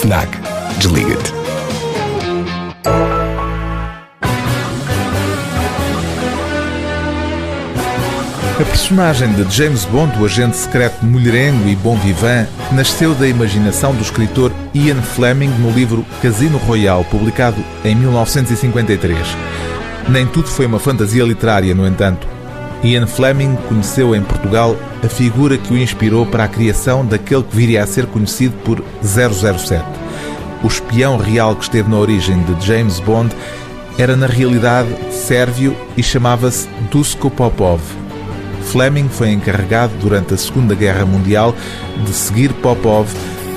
FNAC. Desliga-te. A personagem de James Bond, o agente secreto mulherengo e bom vivant, nasceu da imaginação do escritor Ian Fleming no livro Casino Royale, publicado em 1953. Nem tudo foi uma fantasia literária, no entanto. Ian Fleming conheceu em Portugal a figura que o inspirou para a criação daquele que viria a ser conhecido por 007. O espião real que esteve na origem de James Bond era na realidade sérvio e chamava-se Dusko Popov. Fleming foi encarregado durante a Segunda Guerra Mundial de seguir Popov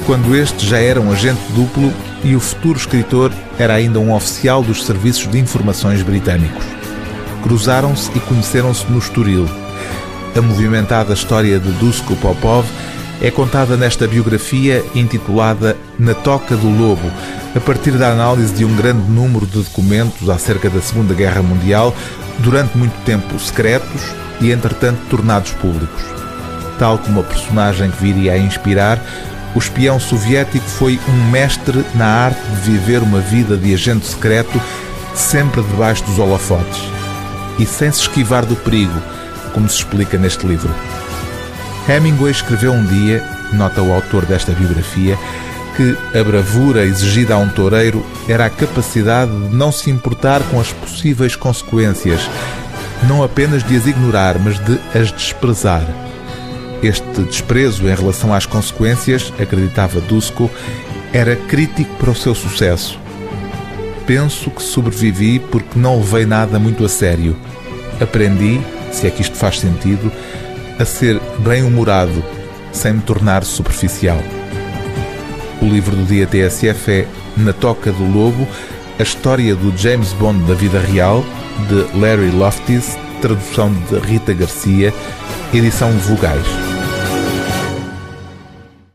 quando este já era um agente duplo e o futuro escritor era ainda um oficial dos serviços de informações britânicos. Cruzaram-se e conheceram-se no Estoril. A movimentada história de Dusko Popov é contada nesta biografia intitulada Na Toca do Lobo, a partir da análise de um grande número de documentos acerca da Segunda Guerra Mundial, durante muito tempo secretos e, entretanto, tornados públicos. Tal como a personagem que viria a inspirar, o espião soviético foi um mestre na arte de viver uma vida de agente secreto, sempre debaixo dos holofotes e sem se esquivar do perigo, como se explica neste livro. Hemingway escreveu um dia, nota o autor desta biografia, que a bravura exigida a um toureiro era a capacidade de não se importar com as possíveis consequências, não apenas de as ignorar, mas de as desprezar. Este desprezo em relação às consequências, acreditava Dusko, era crítico para o seu sucesso. Penso que sobrevivi porque não levei nada muito a sério. Aprendi, se é que isto faz sentido, a ser bem-humorado, sem me tornar superficial. O livro do dia TSF é Na Toca do Lobo, a história do James Bond da vida real, de Larry Loftis, tradução de Rita Garcia, edição Vogais.